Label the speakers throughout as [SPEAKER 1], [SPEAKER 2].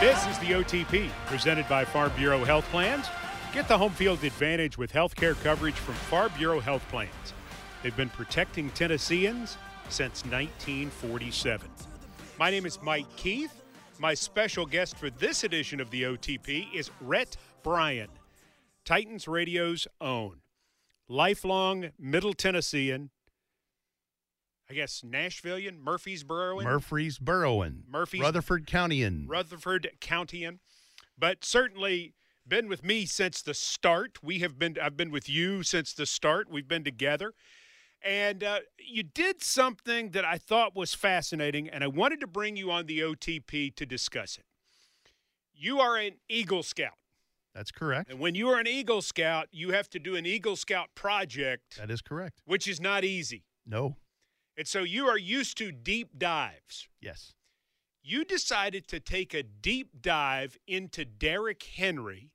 [SPEAKER 1] This is the OTP, presented by Farm Bureau Health Plans. Get the home field advantage with health care coverage from Farm Bureau Health Plans. They've been protecting Tennesseans since 1947. My name is Mike Keith. My special guest for this edition of the OTP is Rhett Bryan, Titans Radio's own. Lifelong Middle Tennessean, I guess Nashvilleian, Murfreesboroan,
[SPEAKER 2] Murfreesboroan,
[SPEAKER 1] Murphys-
[SPEAKER 2] Rutherford Countyan.
[SPEAKER 1] Rutherford Countyan, but certainly been with me since the start. We have been. I've been with you since the start. We've been together, and uh, you did something that I thought was fascinating, and I wanted to bring you on the OTP to discuss it. You are an Eagle Scout,
[SPEAKER 2] That's correct.
[SPEAKER 1] and when you are an Eagle Scout, you have to do an Eagle Scout project,
[SPEAKER 2] That is correct.
[SPEAKER 1] which is not easy.
[SPEAKER 2] No.
[SPEAKER 1] And so you are used to deep dives.
[SPEAKER 2] Yes.
[SPEAKER 1] you decided to take a deep dive into Derrick Henry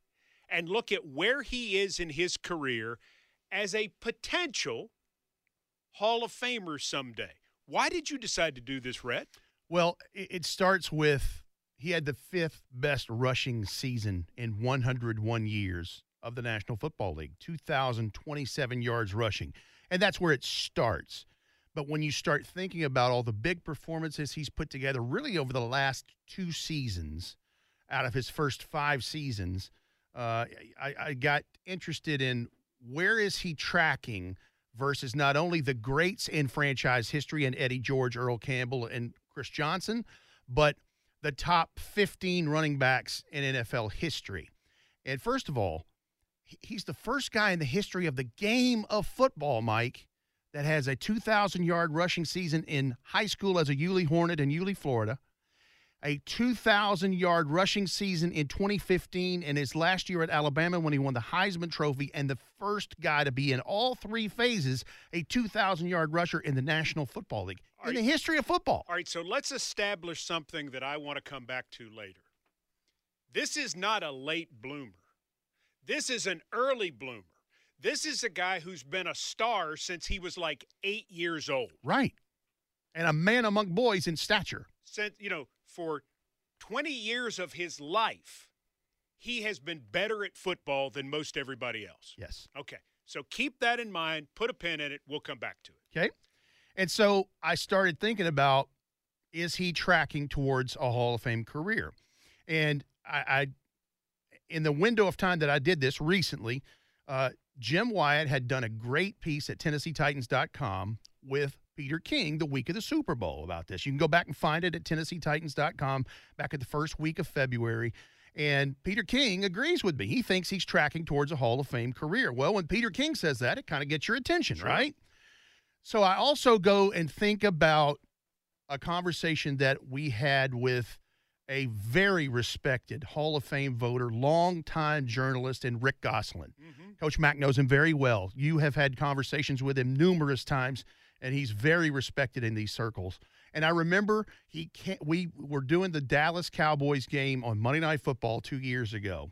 [SPEAKER 1] and look at where he is in his career as a potential Hall of Famer someday. Why did you decide to do this, Rhett?
[SPEAKER 2] Well, it, it starts with he had the fifth best rushing season in 101 years of the National Football League 2,027 yards rushing. And that's where it starts. But when you start thinking about all the big performances he's put together, really over the last two seasons, out of his first five seasons, uh, I, I got interested in where is he tracking versus not only the greats in franchise history and Eddie George, Earl Campbell, and Chris Johnson, but the top 15 running backs in NFL history. And first of all, he's the first guy in the history of the game of football, Mike, that has a 2,000 yard rushing season in high school as a Yulee Hornet in Yulee, Florida, a 2,000 yard rushing season in 2015 and his last year at Alabama when he won the Heisman Trophy, and the first guy to be in all three phases a 2,000 yard rusher in the National Football League
[SPEAKER 1] All
[SPEAKER 2] in the history of football.
[SPEAKER 1] All right, so let's establish something that I want to come back to later. This is not a late bloomer. This is an early bloomer. This is a guy who's been a star since he was like eight years old.
[SPEAKER 2] Right. And a man among boys in stature.
[SPEAKER 1] since you know for 20 years of his life he has been better at football than most everybody else
[SPEAKER 2] Yes.
[SPEAKER 1] okay so keep that in mind put a pin in it we'll come back to it
[SPEAKER 2] Okay. And so I started thinking about is he tracking towards a Hall of Fame career? And I, I in the window of time that I did this recently, uh, Jim Wyatt had done a great piece at TennesseeTitans.com with Peter King the week of the Super Bowl about this. You can go back and find it at TennesseeTitans.com back at the first week of February. And Peter King agrees with me. He thinks he's tracking towards a Hall of Fame career. Well, when Peter King says that, it kind of gets your attention,
[SPEAKER 1] Sure.
[SPEAKER 2] right? So I also go and think about a conversation that we had with a very respected Hall of Fame voter, longtime journalist, and Rick Gosselin. Mm-hmm. Coach Mack knows him very well. You have had conversations with him numerous times, and he's very respected in these circles. And I remember he can't, we were doing the Dallas Cowboys game on Monday Night Football two years ago.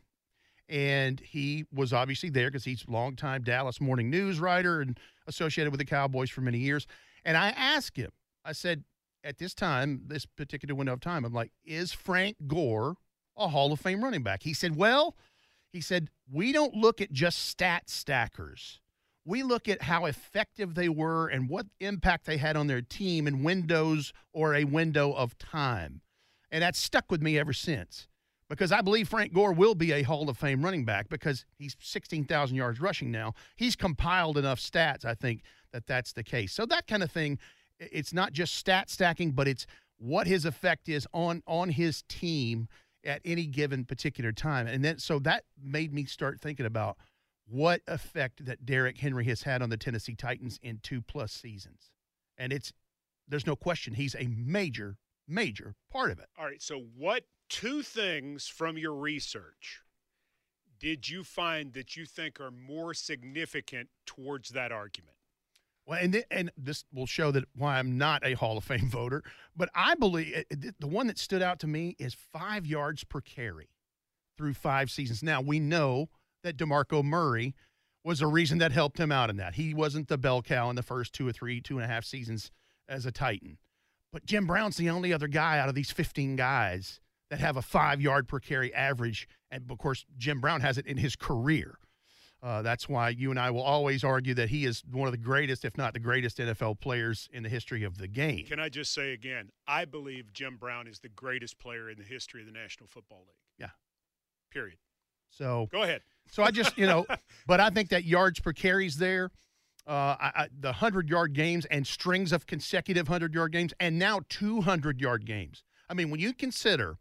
[SPEAKER 2] And he was obviously there because he's a longtime Dallas Morning News writer and associated with the Cowboys for many years. And I asked him, I said, at this time, this particular window of time, I'm like, is Frank Gore a Hall of Fame running back? He said, well, he said, we don't look at just stat stackers. We look at how effective they were and what impact they had on their team in windows or a window of time. And that's stuck with me ever since because I believe Frank Gore will be a Hall of Fame running back because he's 16,000 yards rushing now. He's compiled enough stats, I think, that that's the case. So that kind of thing, it's not just stat stacking, but it's what his effect is on on his team at any given particular time. And then so that made me start thinking about what effect that Derrick Henry has had on the Tennessee Titans in two plus seasons. And it's there's no question he's a major, major part of it.
[SPEAKER 1] all right so what two things from your research did you find that you think are more significant towards that argument
[SPEAKER 2] Well, and th- and this will show that why I'm not a Hall of Fame voter. But I believe uh, it- the one that stood out to me is five yards per carry through five seasons. Now we know that Demarco Murray was a reason that helped him out in that. He wasn't the bell cow in the first two or three, two and a half seasons as a Titan. But Jim Brown's the only other guy out of these 15 guys that have a five yard per carry average. And of course, Jim Brown has it in his career. Uh, that's why you and I will always argue that he is one of the greatest, if not the greatest, NFL players in the history of the game.
[SPEAKER 1] Can I just say again, I believe Jim Brown is the greatest player in the history of the National Football League.
[SPEAKER 2] Yeah.
[SPEAKER 1] Period.
[SPEAKER 2] So
[SPEAKER 1] go ahead.
[SPEAKER 2] So I just, you know, but I think that yards per carries there, uh, I, I, the 100 yard games and strings of consecutive 100 yard games, and now 200 yard games. I mean, when you consider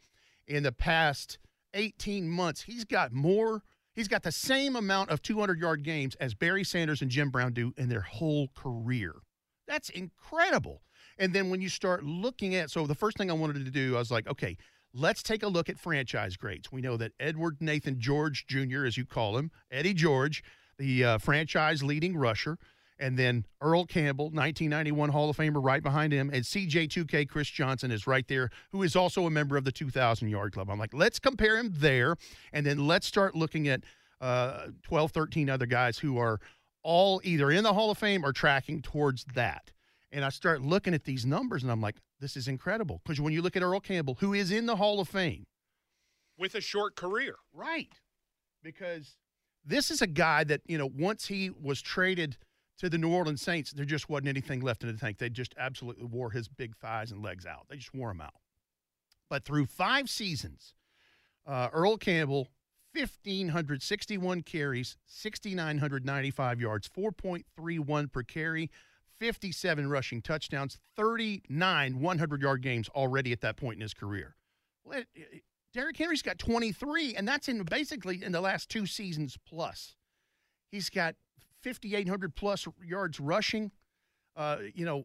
[SPEAKER 2] in the past 18 months, he's got more He's got the same amount of 200 yard games as Barry Sanders and Jim Brown do in their whole career. That's incredible. And then when you start looking at, so the first thing I wanted to do, I was like, okay, let's take a look at franchise grades. We know that Edward Nathan George Jr., as you call him, Eddie George, the uh, franchise leading rusher, and then Earl Campbell, 1991 Hall of Famer, right behind him, and CJ2K Chris Johnson is right there, who is also a member of the 2,000 yard club. I'm like, let's compare him there, and then let's start looking at uh, 12, 13 other guys who are all either in the Hall of Fame or tracking towards that. And I start looking at these numbers, and I'm like, this is incredible. Because when you look at Earl Campbell, who is in the Hall of Fame
[SPEAKER 1] with a short career,
[SPEAKER 2] right? Because this is a guy that, you know, once he was traded to the New Orleans Saints, there just wasn't anything left in the tank. They just absolutely wore his big thighs and legs out. They just wore him out. But through five seasons, uh, Earl Campbell, 1,561 carries, 6,995 yards, 4.31 per carry, 57 rushing touchdowns, 39 100 yard games already at that point in his career. Well, Derrick Henry's got 23, and that's in basically in the last two seasons plus. He's got 5,800 plus yards rushing, uh, you know,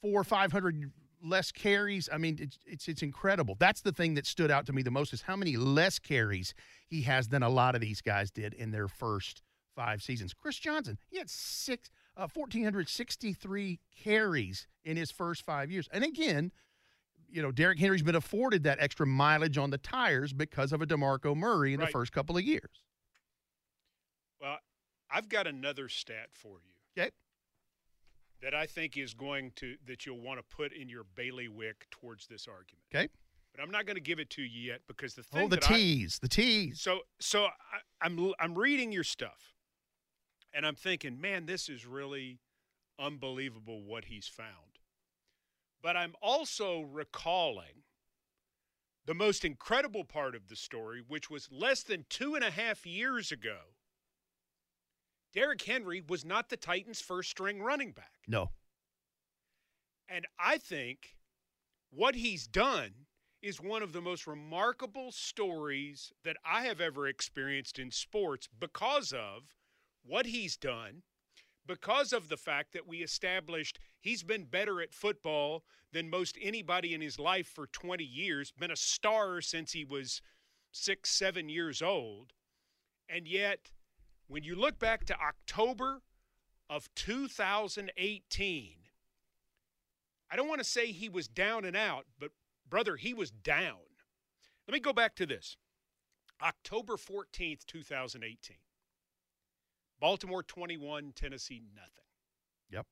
[SPEAKER 2] four or 500 less carries. I mean, it's, it's, it's incredible. That's the thing that stood out to me the most is how many less carries he has than a lot of these guys did in their first five seasons. Chris Johnson, he had six, uh, 1,463 carries in his first five years. And again, you know, Derrick Henry's been afforded that extra mileage on the tires because of a DeMarco Murray in right. the first couple of years.
[SPEAKER 1] Well, I've got another stat for you.
[SPEAKER 2] Okay.
[SPEAKER 1] That I think is going to that you'll want to put in your bailiwick towards this argument.
[SPEAKER 2] Okay.
[SPEAKER 1] But I'm not going to give it to you yet because the thing.
[SPEAKER 2] Oh, the tease, I, the tease.
[SPEAKER 1] So, so I, I'm I'm reading your stuff, and I'm thinking, man, this is really unbelievable what he's found. But I'm also recalling the most incredible part of the story, which was less than two and a half years ago Derrick Henry was not the Titans' first string running back.
[SPEAKER 2] No.
[SPEAKER 1] And I think what he's done is one of the most remarkable stories that I have ever experienced in sports because of what he's done, because of the fact that we established he's been better at football than most anybody in his life for 20 years, been a star since he was six, seven years old. And yet, when you look back to October of 2018, I don't want to say he was down and out, but brother, he was down. Let me go back to this October 14th, 2018. Baltimore 21, Tennessee nothing.
[SPEAKER 2] Yep.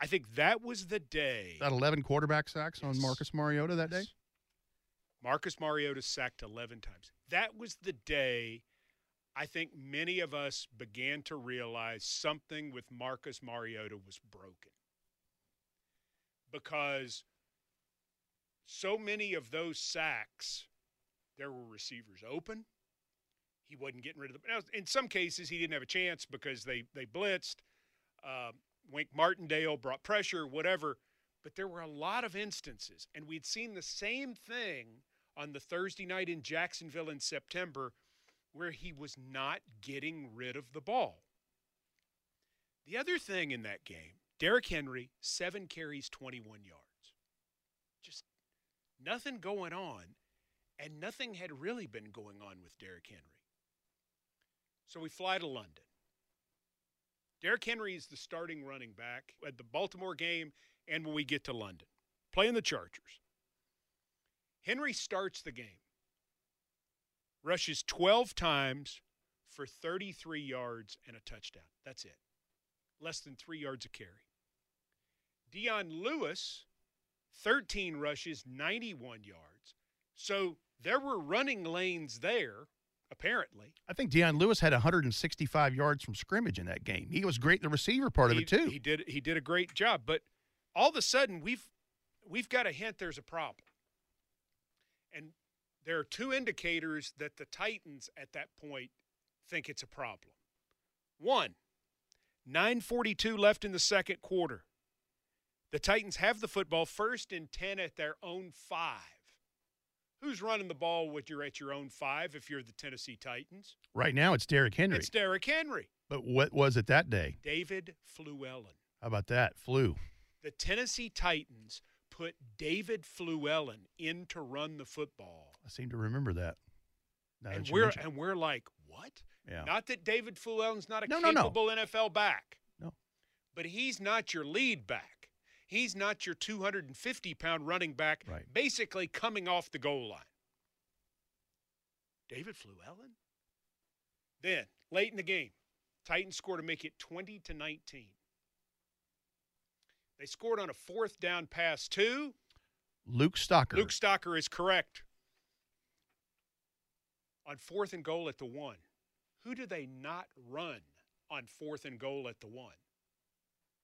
[SPEAKER 1] I think that was the day.
[SPEAKER 2] That 11 quarterback sacks yes. on Marcus Mariota that
[SPEAKER 1] yes.
[SPEAKER 2] day?
[SPEAKER 1] Marcus Mariota sacked 11 times. That was the day I think many of us began to realize something with Marcus Mariota was broken. Because so many of those sacks, there were receivers open. He wasn't getting rid of them. Now, in some cases, he didn't have a chance because they, they blitzed. Uh, Wink Martindale brought pressure, whatever. But there were a lot of instances, and we'd seen the same thing on the Thursday night in Jacksonville in September where he was not getting rid of the ball. The other thing in that game, Derrick Henry, seven carries, 21 yards. Just nothing going on, and nothing had really been going on with Derrick Henry. So we fly to London. Derrick Henry is the starting running back at the Baltimore game and when we get to London, playing the Chargers. Henry starts the game rushes 12 times for 33 yards and a touchdown. That's it. Less than three yards a carry. Dion Lewis, 13 rushes, 91 yards. So there were running lanes there, apparently.
[SPEAKER 2] I think Dion Lewis had 165 yards from scrimmage in that game. He was great in the receiver part
[SPEAKER 1] he,
[SPEAKER 2] of it too.
[SPEAKER 1] He did he did a great job, but all of a sudden we've we've got a hint there's a problem. And there are two indicators that the Titans at that point think it's a problem. One, 942 left in the second quarter. The Titans have the football first and 10 at their own 5. Who's running the ball when you're at your own 5 if you're the Tennessee Titans?
[SPEAKER 2] Right now it's Derrick Henry.
[SPEAKER 1] It's Derrick Henry.
[SPEAKER 2] But what was it that day?
[SPEAKER 1] David Fluellen.
[SPEAKER 2] How about that? Flew.
[SPEAKER 1] The Tennessee Titans put David Fluellen in to run the football.
[SPEAKER 2] I seem to remember that.
[SPEAKER 1] and we're and we're like, what?
[SPEAKER 2] Yeah.
[SPEAKER 1] Not that David Fluellen's not a
[SPEAKER 2] no,
[SPEAKER 1] capable
[SPEAKER 2] no, no.
[SPEAKER 1] NFL back.
[SPEAKER 2] No.
[SPEAKER 1] But he's not your lead back. He's not your 250 pound running back,
[SPEAKER 2] right.
[SPEAKER 1] basically coming off the goal line. David Fluellen? Then, late in the game, Titans score to make it 20 to 19. They scored on a fourth down pass to
[SPEAKER 2] Luke Stocker.
[SPEAKER 1] Luke Stocker is correct. On fourth and goal at the one. Who do they not run on fourth and goal at the one?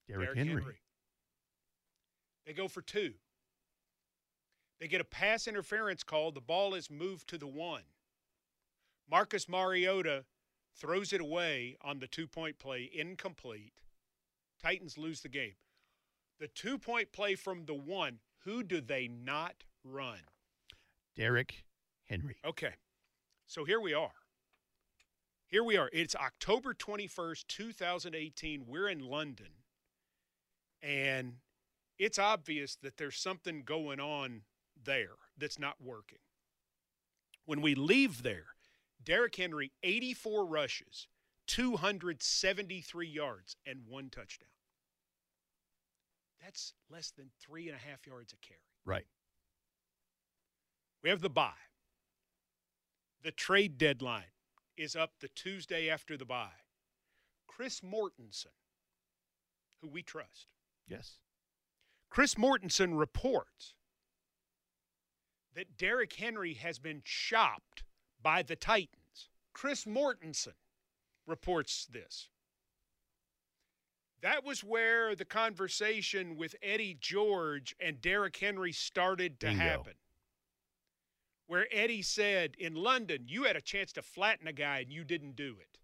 [SPEAKER 2] Derrick, Henry. Henry.
[SPEAKER 1] They go for two. They get a pass interference call. The ball is moved to the one. Marcus Mariota throws it away on the two point play, incomplete. Titans lose the game. The two point play from the one, who do they not run?
[SPEAKER 2] Derrick Henry.
[SPEAKER 1] Okay. So here we are. Here we are. It's October 21st, 2018. We're in London. And it's obvious that there's something going on there that's not working. When we leave there, Derrick Henry, 84 rushes, 273 yards, and one touchdown. That's less than three and a half yards a carry.
[SPEAKER 2] Right.
[SPEAKER 1] We have the bye. The trade deadline is up the Tuesday after the bye. Chris Mortensen, who we trust.
[SPEAKER 2] Yes.
[SPEAKER 1] Chris Mortensen reports that Derrick Henry has been shopped by the Titans. Chris Mortensen reports this. That was where the conversation with Eddie George and Derrick Henry started to
[SPEAKER 2] Bingo.
[SPEAKER 1] happen. Where Eddie said, in London, you had a chance to flatten a guy and you didn't do it.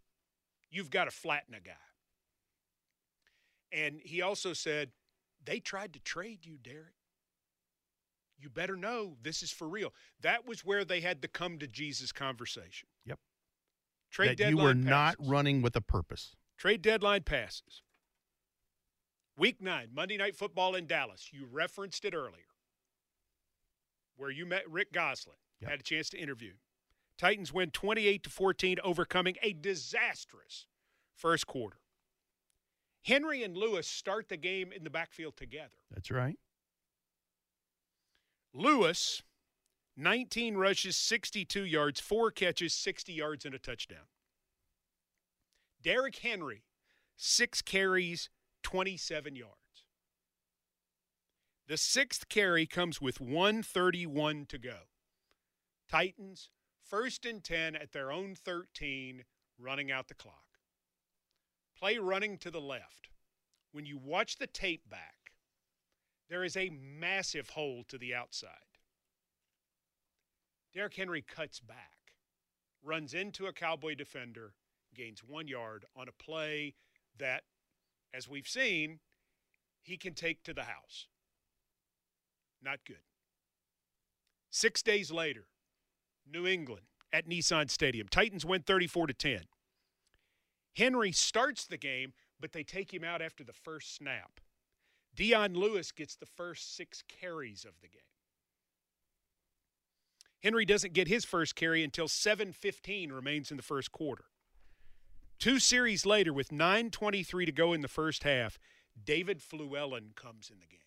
[SPEAKER 1] You've got to flatten a guy. And he also said, they tried to trade you, Derrick. You better know this is for real. That was where they had the come to Jesus conversation.
[SPEAKER 2] Yep.
[SPEAKER 1] Trade
[SPEAKER 2] that
[SPEAKER 1] deadline
[SPEAKER 2] you were
[SPEAKER 1] passes.
[SPEAKER 2] not running with a purpose.
[SPEAKER 1] Trade deadline passes. Week nine, Monday Night Football in Dallas. You referenced it earlier, where you met Rick Gosselin.
[SPEAKER 2] Yep.
[SPEAKER 1] Had a chance to interview. Titans win 28 to 14, overcoming a disastrous first quarter. Henry and Lewis start the game in the backfield together.
[SPEAKER 2] That's right.
[SPEAKER 1] Lewis, 19 rushes, 62 yards, four catches, 60 yards, and a touchdown. Derrick Henry, six carries, 27 yards. The sixth carry comes with 131 to go. Titans, first and 10 at their own 13, running out the clock. Play running to the left. When you watch the tape back, there is a massive hole to the outside. Derrick Henry cuts back, runs into a Cowboy defender, gains one yard on a play that, as we've seen, he can take to the house. Not good. Six days later, New England at Nissan Stadium. Titans win 34 to 10. Henry starts the game, but they take him out after the first snap. Dion Lewis gets the first six carries of the game. Henry doesn't get his first carry until 7:15 remains in the first quarter. Two series later, with 9:23 to go in the first half, David Fluellen comes in the game.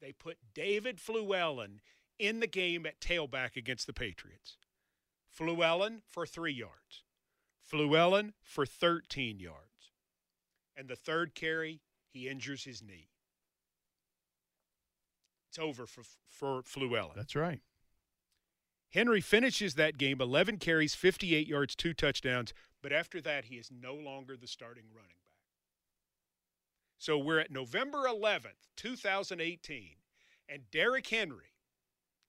[SPEAKER 1] They put David Fluellen in the game at tailback against the Patriots. Fluellen for three yards. Fluellen for 13 yards. And the third carry, he injures his knee. It's over for, for Fluellen.
[SPEAKER 2] That's right.
[SPEAKER 1] Henry finishes that game 11 carries, 58 yards, two touchdowns, but after that, he is no longer the starting running back. So we're at November 11th, 2018, and Derrick Henry,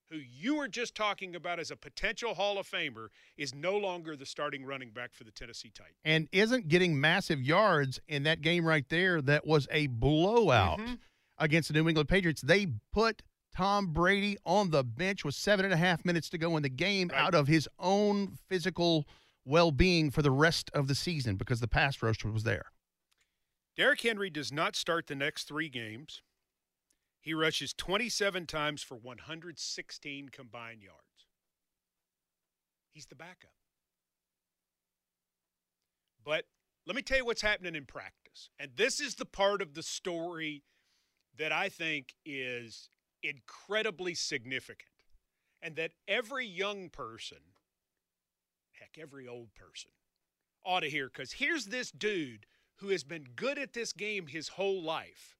[SPEAKER 1] who you were just talking about as a potential Hall of Famer, is no longer the starting running back for the Tennessee Titans.
[SPEAKER 2] And isn't getting massive yards in that game right there that was a blowout
[SPEAKER 1] Mhm.
[SPEAKER 2] against the New England Patriots. They put Tom Brady on the bench with seven and a half minutes to go in the game
[SPEAKER 1] Right.
[SPEAKER 2] out of his own physical well being for the rest of the season because the pass rush was there.
[SPEAKER 1] Derrick Henry does not start the next three games. He rushes 27 times for 116 combined yards. He's the backup. But let me tell you what's happening in practice. And this is the part of the story that I think is incredibly significant. And that every young person, heck, every old person, ought to hear. Because here's this dude who has been good at this game his whole life.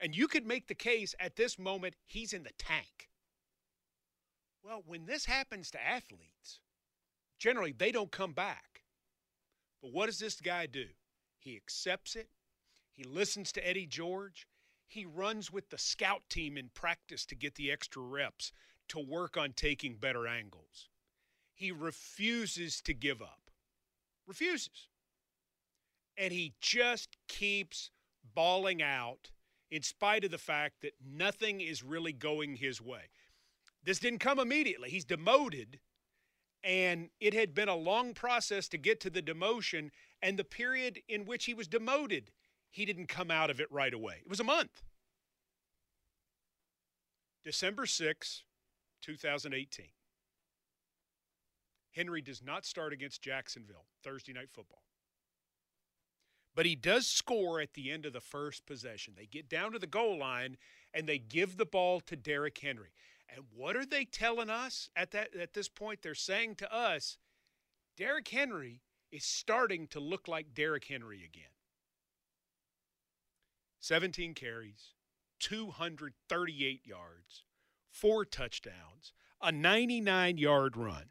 [SPEAKER 1] And you could make the case at this moment he's in the tank. Well, when this happens to athletes, generally they don't come back. But what does this guy do? He accepts it. He listens to Eddie George. He runs with the scout team in practice to get the extra reps to work on taking better angles. He refuses to give up. Refuses and he just keeps bawling out in spite of the fact that nothing is really going his way. This didn't come immediately. He's demoted, and it had been a long process to get to the demotion, and the period in which he was demoted, he didn't come out of it right away. It was a month. December 6, 2018. Henry does not start against Jacksonville Thursday night football but he does score at the end of the first possession. They get down to the goal line and they give the ball to Derrick Henry. And what are they telling us at that at this point? They're saying to us, Derrick Henry is starting to look like Derrick Henry again. 17 carries, 238 yards, four touchdowns, a 99 yard run.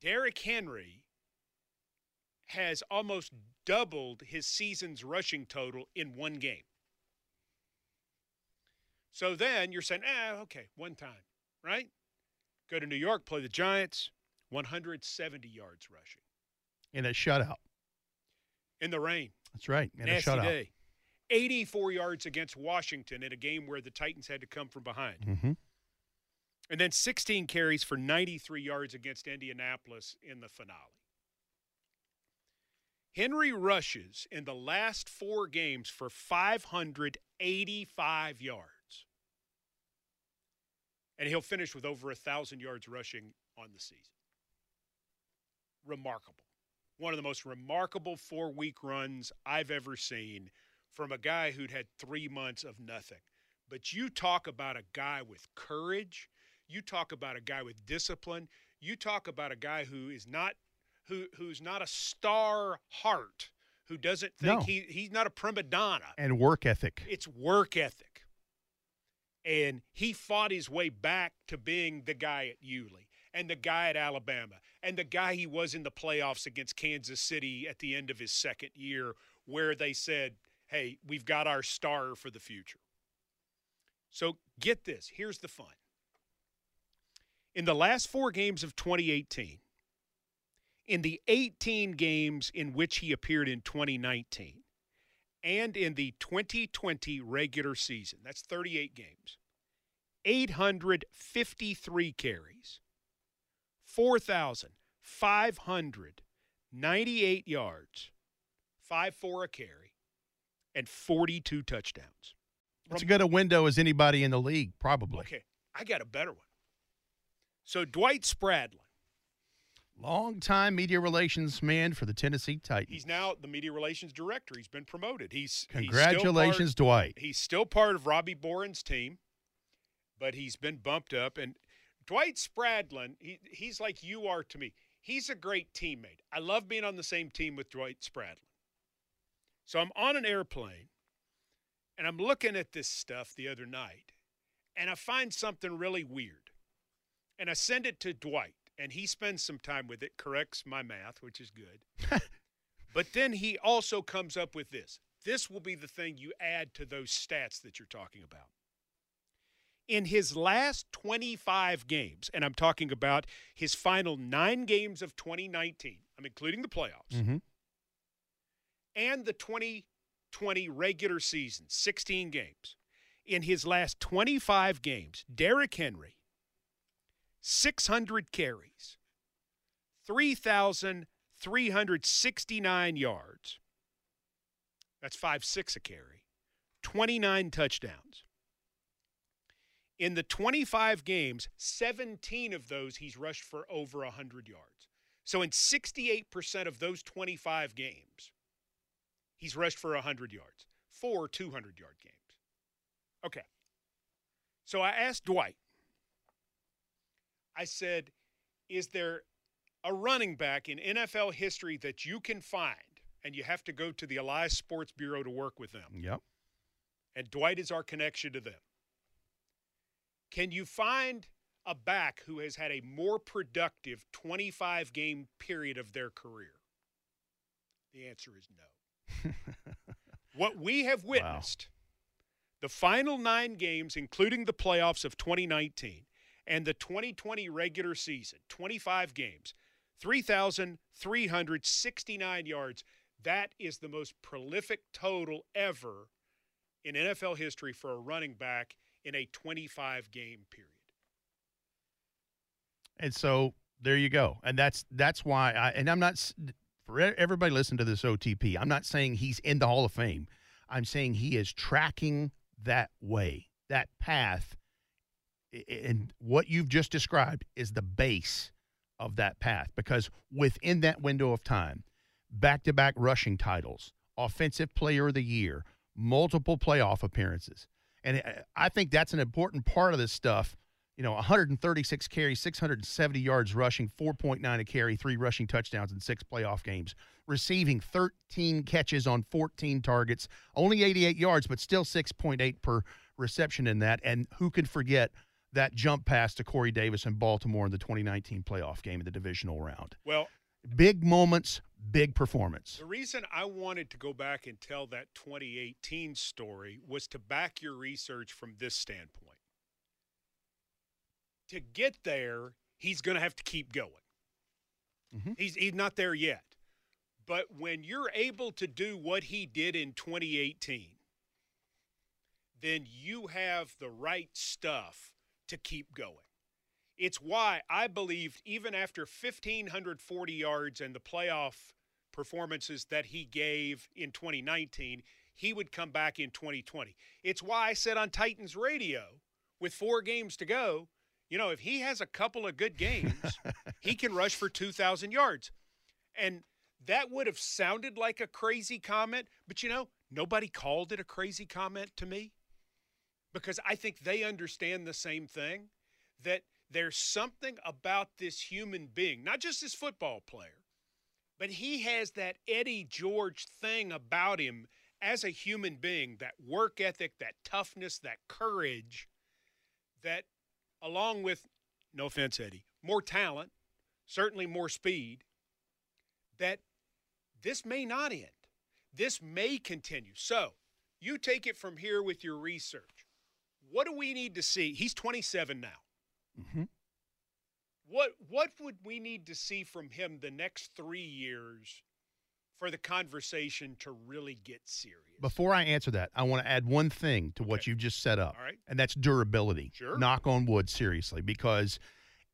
[SPEAKER 1] Derrick Henry has almost doubled his season's rushing total in one game. So then you're saying, ah, okay, one time, right? Go to New York, play the Giants, 170 yards rushing
[SPEAKER 2] In a shutout.
[SPEAKER 1] in the rain.
[SPEAKER 2] That's right. In a shutout.
[SPEAKER 1] day. 84 yards against Washington in a game where the Titans had to come from behind.
[SPEAKER 2] Mm-hmm.
[SPEAKER 1] And then 16 carries for 93 yards against Indianapolis in the finale. Henry rushes in the last four games for 585 yards. And he'll finish with over a 1,000 yards rushing on the season. Remarkable. One of the most remarkable four week runs I've ever seen from a guy who'd had three months of nothing. But you talk about a guy with courage. You talk about a guy with discipline. You talk about a guy who is not who who's not a star heart, who doesn't think
[SPEAKER 2] No.
[SPEAKER 1] he he's not a prima donna.
[SPEAKER 2] And work ethic.
[SPEAKER 1] It's work ethic. And he fought his way back to being the guy at Yulee and the guy at Alabama and the guy he was in the playoffs against Kansas City at the end of his second year, where they said, hey, we've got our star for the future. So get this here's the fun. In the last four games of 2018, in the 18 games in which he appeared in 2019, and in the 2020 regular season, that's 38 games, 853 carries, 4,598 yards, 5 4 a carry, and 42 touchdowns.
[SPEAKER 2] That's as good a window as anybody in the league, probably.
[SPEAKER 1] Okay, I got a better one. So Dwight Spradlin,
[SPEAKER 2] Long-time media relations man for the Tennessee Titans.
[SPEAKER 1] he's now the media relations director. He's been promoted. He's
[SPEAKER 2] Congratulations,
[SPEAKER 1] He's part,
[SPEAKER 2] Dwight.
[SPEAKER 1] he's still part of Robbie Bohren's team, but he's been bumped up. And Dwight Spradlin, he, he's like you are to me. He's a great teammate. I love being on the same team with Dwight Spradlin. So I'm on an airplane and I'm looking at this stuff the other night and I find something really weird. And I send it to Dwight and he spends some time with it, corrects my math, which is good. but then he also comes up with this. This will be the thing you add to those stats that you're talking about. In his last 25 games, and I'm talking about his final nine games of 2019, I'm including the playoffs,
[SPEAKER 2] Mm-hmm.
[SPEAKER 1] and the 2020 regular season, 16 games. In his last 25 games, Derrick Henry, 600 carries, 3,369 yards. That's 5 6 a carry, 29 touchdowns. In the 25 games, 17 of those he's rushed for over 100 yards. So in 68% of those 25 games, he's rushed for 100 yards, four 200 yard games. Okay. So I asked Dwight, I said, is there a running back in NFL history that you can find? And you have to go to the Elias Sports Bureau to work with them.
[SPEAKER 2] Yep.
[SPEAKER 1] And Dwight is our connection to them. Can you find a back who has had a more productive 25 game period of their career? The answer is no. what we have witnessed, the final nine games, including the playoffs of 2019 and the 2020 regular season, 25 games, 3,369 yards. That is the most prolific total ever in NFL history for a running back in a 25 game period.
[SPEAKER 2] And so there you go. And that's that's why I and I'm not for everybody listen to this OTP. I'm not saying he's in the Hall of Fame. I'm saying he is tracking that way, that path. And what you've just described is the base of that path because within that window of time, back-to-back rushing titles, offensive player of the year, multiple playoff appearances. And I- I think that's an important part of this stuff you know, 136 carries, 670 yards rushing, 4.9 a carry, three rushing touchdowns in six playoff games, receiving 13 catches on 14 targets, only 88 yards, but still 6.8 per reception in that. And who can forget that jump pass to Corey Davis in Baltimore in the 2019 playoff game in the divisional round?
[SPEAKER 1] Well,
[SPEAKER 2] Big moments, big performance.
[SPEAKER 1] the reason I wanted to go back and tell that 2018 story was to back your research from this standpoint. To get there, he's going to have to keep going.
[SPEAKER 2] Mhm.
[SPEAKER 1] He's he's not there yet. But when you're able to do what he did in 2018, then you have the right stuff to keep going. It's why I believed even after 1,540 yards and the playoff performances that he gave in 2019, he would come back in 2020. It's why I said on Titans radio with four games to go, you know, if he has a couple of good games, he can rush for 2,000 yards. And that would have sounded like a crazy comment, but you know, nobody called it a crazy comment to me because I think they understand the same thing that there's something about this human being, not just this football player, but he has that Eddie George thing about him as a human being that work ethic, that toughness, that courage, that along with, no offense, Eddie, more talent, certainly more speed, that this may not end. This may continue. So you take it from here with your research. What do we need to see? He's 27 now.
[SPEAKER 2] Mhm.
[SPEAKER 1] What what would we need to see from him the next three years for the conversation to really get serious?
[SPEAKER 2] Before I answer that, I want to add one thing to what
[SPEAKER 1] Okay.
[SPEAKER 2] you just set up.
[SPEAKER 1] All right.
[SPEAKER 2] and that's durability.
[SPEAKER 1] Sure.
[SPEAKER 2] Knock on wood, seriously, because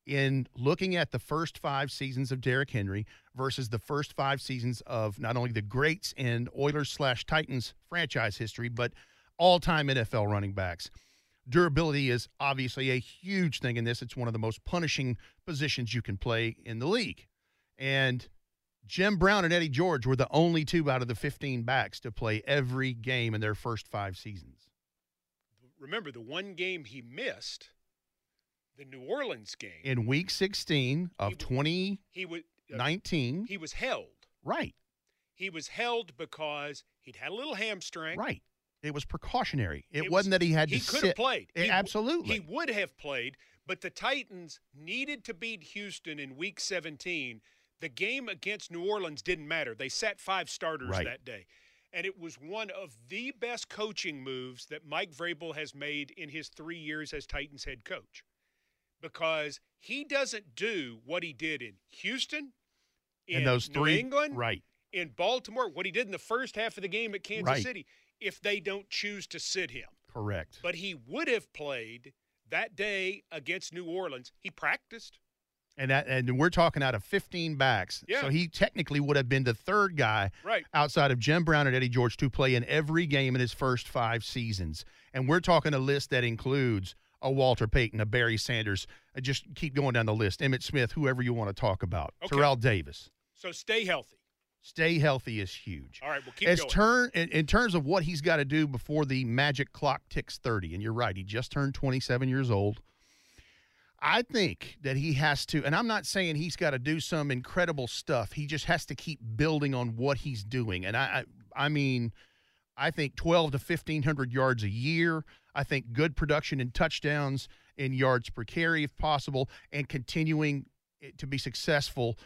[SPEAKER 2] in looking at the first five seasons of Derrick Henry versus the first five seasons of not only the greats in Oilers slash Titans franchise history, but all time NFL running backs, durability is obviously a huge thing in this. It's one of the most punishing positions you can play in the league. And Jim Brown and Eddie George were the only two out of the 15 backs to play every game in their first five seasons.
[SPEAKER 1] Remember the one game he missed, the New Orleans game.
[SPEAKER 2] in week 16 of
[SPEAKER 1] He w-
[SPEAKER 2] 20
[SPEAKER 1] he would uh,
[SPEAKER 2] 19.
[SPEAKER 1] he was held.
[SPEAKER 2] right,
[SPEAKER 1] He was held because he'd had a little hamstring.
[SPEAKER 2] right. It was precautionary. It,
[SPEAKER 1] It was-
[SPEAKER 2] wasn't that he had
[SPEAKER 1] He
[SPEAKER 2] to
[SPEAKER 1] could
[SPEAKER 2] sit.
[SPEAKER 1] have played.
[SPEAKER 2] Eh,
[SPEAKER 1] He
[SPEAKER 2] absolutely.
[SPEAKER 1] He would have played, but the Titans needed to beat Houston in week 17. The game against New Orleans didn't matter. They sat five starters
[SPEAKER 2] Right.
[SPEAKER 1] that day. And it was one of the best coaching moves that Mike Vrabel has made in his three years as Titans head coach. Because he doesn't do what he did in Houston, in
[SPEAKER 2] and those
[SPEAKER 1] New
[SPEAKER 2] three,
[SPEAKER 1] England,
[SPEAKER 2] right?
[SPEAKER 1] in Baltimore, what he did in the first half of the game at Kansas
[SPEAKER 2] Right.
[SPEAKER 1] City, if they don't choose to sit him.
[SPEAKER 2] Correct.
[SPEAKER 1] But he would have played that day against New Orleans. He practiced.
[SPEAKER 2] And that, and we're talking out of 15 backs.
[SPEAKER 1] Yeah.
[SPEAKER 2] So he technically would have been the third guy
[SPEAKER 1] Right.
[SPEAKER 2] outside of Jim Brown and Eddie George to play in every game in his first five seasons. And we're talking a list that includes a Walter Payton, a Barry Sanders. uh, Just keep going down the list. Emmitt Smith, whoever you want to talk about.
[SPEAKER 1] Okay.
[SPEAKER 2] Terrell Davis.
[SPEAKER 1] So stay healthy.
[SPEAKER 2] Stay healthy is huge.
[SPEAKER 1] All right, we'll keep
[SPEAKER 2] As
[SPEAKER 1] going.
[SPEAKER 2] turn in, in terms of what he's got to do before the magic clock ticks 30, and you're right, he just turned 27 years old. I think that he has to, and I'm not saying he's got to do some incredible stuff. He just has to keep building on what he's doing. And I, I, I mean, I think 12 to 1500 yards a year. I think good production in touchdowns in yards per carry if possible, and continuing to be successful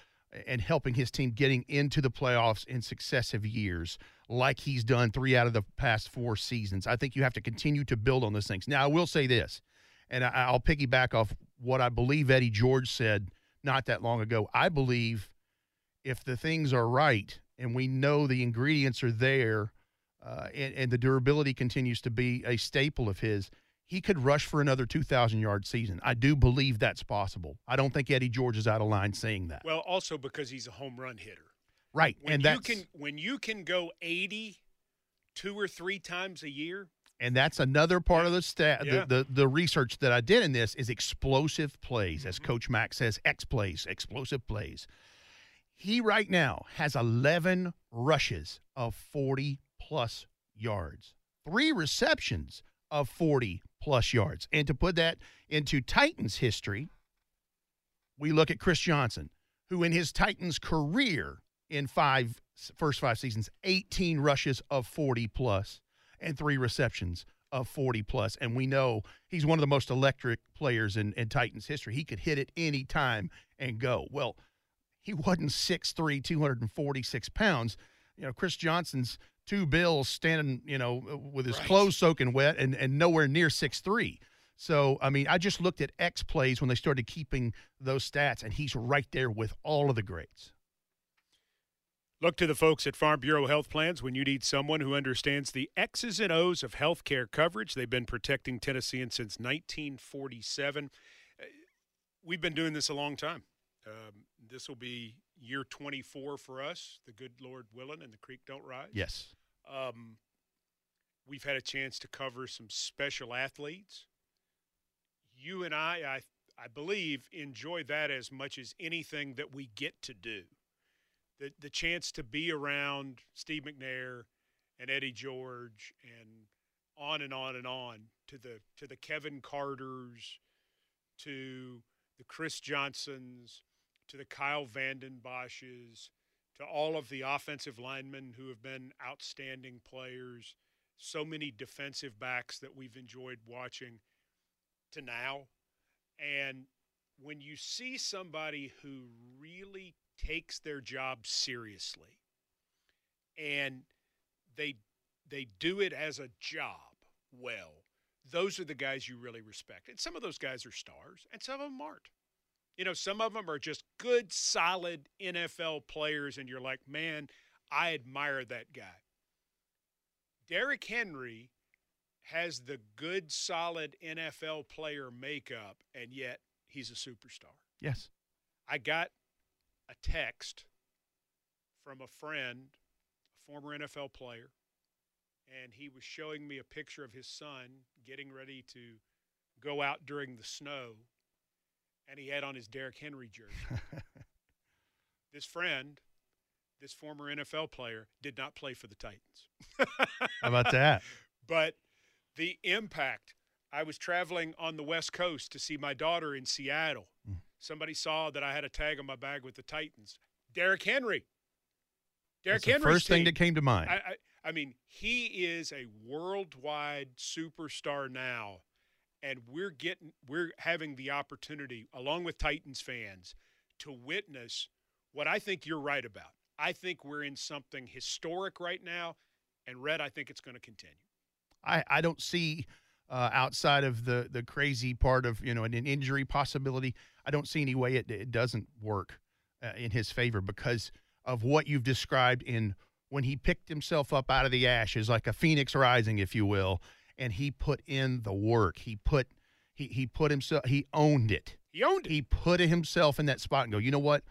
[SPEAKER 2] and helping his team getting into the playoffs in successive years, like he's done three out of the past four seasons. I think you have to continue to build on those things. Now, I will say this, and I, I'll piggyback off what I believe Eddie George said not that long ago. I believe if the things are right and we know the ingredients are there, uh, and, and the durability continues to be a staple of his, he could rush for another 2,000 yard season. I do believe that's possible. I don't think Eddie George is out of line saying that.
[SPEAKER 1] well, also because he's a home run hitter.
[SPEAKER 2] right,
[SPEAKER 1] When
[SPEAKER 2] and
[SPEAKER 1] you
[SPEAKER 2] that's
[SPEAKER 1] can when you can go 80 two or three times a year,
[SPEAKER 2] and that's another part of the stat.
[SPEAKER 1] Yeah.
[SPEAKER 2] The, the the research that I did in this is explosive plays, as
[SPEAKER 1] Mhm.
[SPEAKER 2] Coach Mack says, X plays, explosive plays. He right now has 11 rushes of 40 plus yards, three receptions of 40 plus yards. And to put that into Titans history, we look at Chris Johnson, who in his Titans career in five first five seasons, 18 rushes of 40 plus and three receptions of 40 plus. And we know he's one of the most electric players in, in Titans history. He could hit it any time and go. Well, he wasn't 6'3, 246 pounds. You know, Chris Johnson's two bills standing, you know, with his
[SPEAKER 1] Right.
[SPEAKER 2] clothes soaking wet and, and nowhere near 6'3. So, I mean, I just looked at X plays when they started keeping those stats, and he's right there with all of the greats.
[SPEAKER 1] Look to the folks at Farm Bureau Health Plans when you need someone who understands the X's and O's of healthcare coverage. They've been protecting Tennesseans since 1947. Uh, We've been doing this a long time. Um, this will be year 24 for us, the good Lord willing, and the creek don't rise.
[SPEAKER 2] Yes.
[SPEAKER 1] Um, we've had a chance to cover some special athletes. You and I, I, I believe, enjoy that as much as anything that we get to do. The the chance to be around Steve McNair and Eddie George and on and on and on to the to the Kevin Carters, to the Chris Johnsons, to the Kyle Vanden Bosches, to all of the offensive linemen who have been outstanding players, so many defensive backs that we've enjoyed watching to now. And when you see somebody who really takes their job seriously and they they do it as a job well, those are the guys you really respect. And some of those guys are stars and some of them aren't. You know, some of them are just good, solid NFL players, and you're like, man, I admire that guy. Derrick Henry has the good, solid NFL player makeup, and yet he's a superstar.
[SPEAKER 2] Yes.
[SPEAKER 1] I got a text from a friend, a former NFL player, and he was showing me a picture of his son getting ready to go out during the snow, and he had on his Derrick Henry jersey. this friend, this former NFL player, did not play for the Titans.
[SPEAKER 2] How about that?
[SPEAKER 1] but the impact. I was traveling on the West Coast to see my daughter in Seattle.
[SPEAKER 2] Mm.
[SPEAKER 1] Somebody saw that I had a tag on my bag with the Titans. Derrick Henry. Derrick Henry.
[SPEAKER 2] first thing that came to mind.
[SPEAKER 1] I, I, I mean, he is a worldwide superstar now, and we're getting we're having the opportunity, along with Titans fans, to witness what I think you're right about. I think we're in something historic right now, and Rhett, I think it's going to continue.
[SPEAKER 2] I, I don't see uh, outside of the the crazy part of you know an, an injury possibility. I don't see any way it, it doesn't work uh, in his favor because of what you've described in when he picked himself up out of the ashes like a phoenix rising, if you will, and he put in the work. He put he he put himself he owned it.
[SPEAKER 1] He owned it.
[SPEAKER 2] He put himself in that spot and go, you know what?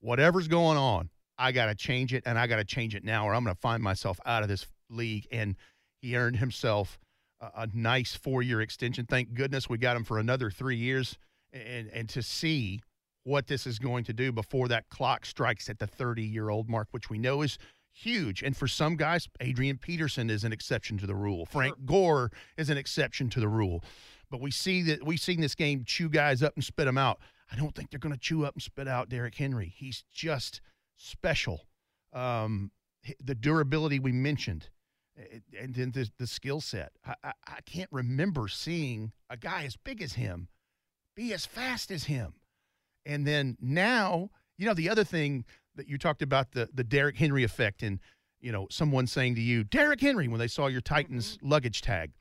[SPEAKER 2] Whatever's going on, I got to change it, and I got to change it now, or I'm going to find myself out of this league. And he earned himself a, a nice four year extension. Thank goodness we got him for another three years. And, and to see what this is going to do before that clock strikes at the 30 year old mark, which we know is huge. And for some guys, Adrian Peterson is an exception to the rule. Frank
[SPEAKER 1] Sure.
[SPEAKER 2] Gore is an exception to the rule. But we see that we've seen this game chew guys up and spit them out. I don't think they're going to chew up and spit out Derrick Henry. He's just special. Um, the durability we mentioned, eh, and then the, the skill set. I, I, I can't remember seeing a guy as big as him be as fast as him. And then now, you know, the other thing that you talked about the the Derrick Henry effect, and you know, someone saying to you, Derrick Henry, when they saw your Titans mm-hmm. luggage tag.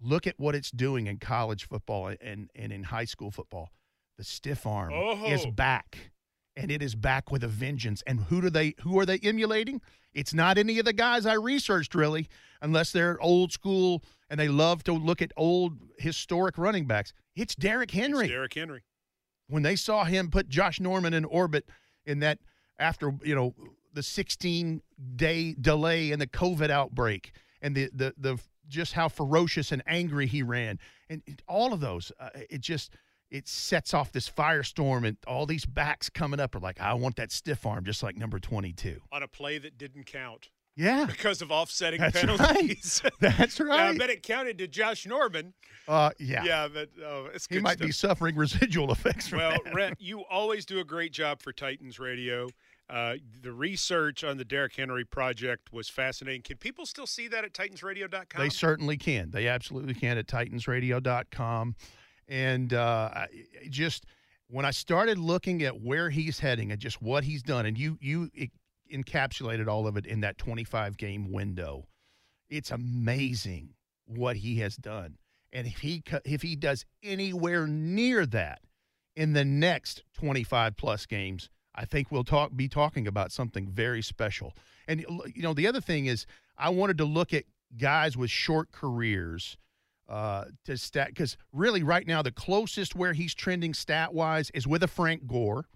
[SPEAKER 2] Look at what it's doing in college football and, and in high school football. The stiff arm is
[SPEAKER 1] Oh.
[SPEAKER 2] back and it is back with a vengeance. And who do they who are they emulating? It's not any of the guys I researched really, unless they're old school and they love to look at old historic running backs. It's Derrick Henry.
[SPEAKER 1] It's Derrick Henry.
[SPEAKER 2] when they saw him put Josh Norman in orbit in that after, you know, the 16 day delay and the COVID outbreak and the the the just how ferocious and angry he ran and all of those uh, it just it sets off this firestorm and all these backs coming up are like I want that stiff arm just like number 22.
[SPEAKER 1] on a play that didn't count
[SPEAKER 2] Yeah.
[SPEAKER 1] because of offsetting
[SPEAKER 2] That's
[SPEAKER 1] penalties.
[SPEAKER 2] That's
[SPEAKER 1] Now, I bet it counted to Josh Norman.
[SPEAKER 2] Uh, yeah.
[SPEAKER 1] Yeah, but oh, it's
[SPEAKER 2] He might
[SPEAKER 1] stuff.
[SPEAKER 2] be suffering residual effects from
[SPEAKER 1] Well,
[SPEAKER 2] that.
[SPEAKER 1] Rhett, you always do a great job for Titans Radio. Uh, the research on the Derrick Henry project was fascinating. Can people still see that at TitansRadio.com?
[SPEAKER 2] They certainly can. They absolutely can at titansradio.com. And uh, just when I started looking at where he's heading and just what he's done, and you you encapsulated all of it in that 25 game window, it's amazing what he has done. And if he if he does anywhere near that in the next 25 plus games, I think we'll talk be talking about something very special. And you know, the other thing is I wanted to look at guys with short careers uh, to stat because really right now the closest where he's trending stat wise is with a Frank Gore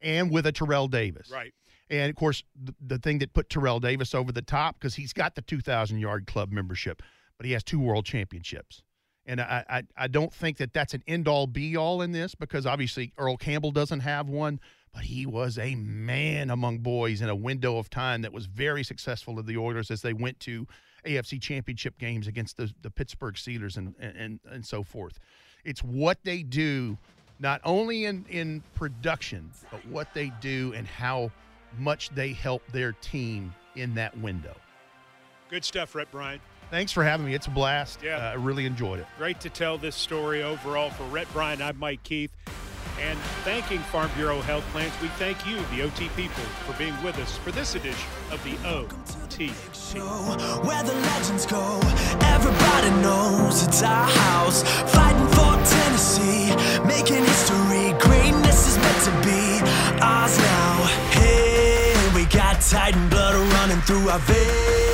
[SPEAKER 2] and with a Terrell Davis.
[SPEAKER 1] right.
[SPEAKER 2] And of course, the, the thing that put Terrell Davis over the top because he's got the 2,000 yard club membership, but he has two world championships. And I, I, I don't think that that's an end all be all in this because obviously Earl Campbell doesn't have one, but he was a man among boys in a window of time that was very successful to the Oilers as they went to AFC championship games against the, the Pittsburgh Steelers and, and, and so forth. It's what they do, not only in, in production, but what they do and how much they help their team in that window.
[SPEAKER 1] Good stuff, Rhett Bryant.
[SPEAKER 2] Thanks for having me. It's a blast.
[SPEAKER 1] Yeah.
[SPEAKER 2] Uh, I really enjoyed it.
[SPEAKER 1] Great to tell this story overall for Rhett Bryant. I'm Mike Keith. And thanking Farm Bureau Health Plans, we thank you, the OT people, for being with us for this edition of the OT.
[SPEAKER 3] show where the legends go. Everybody knows it's our house. Fighting for Tennessee, making history. Greatness is meant to be ours now. Hey, we got Titan blood running through our veins.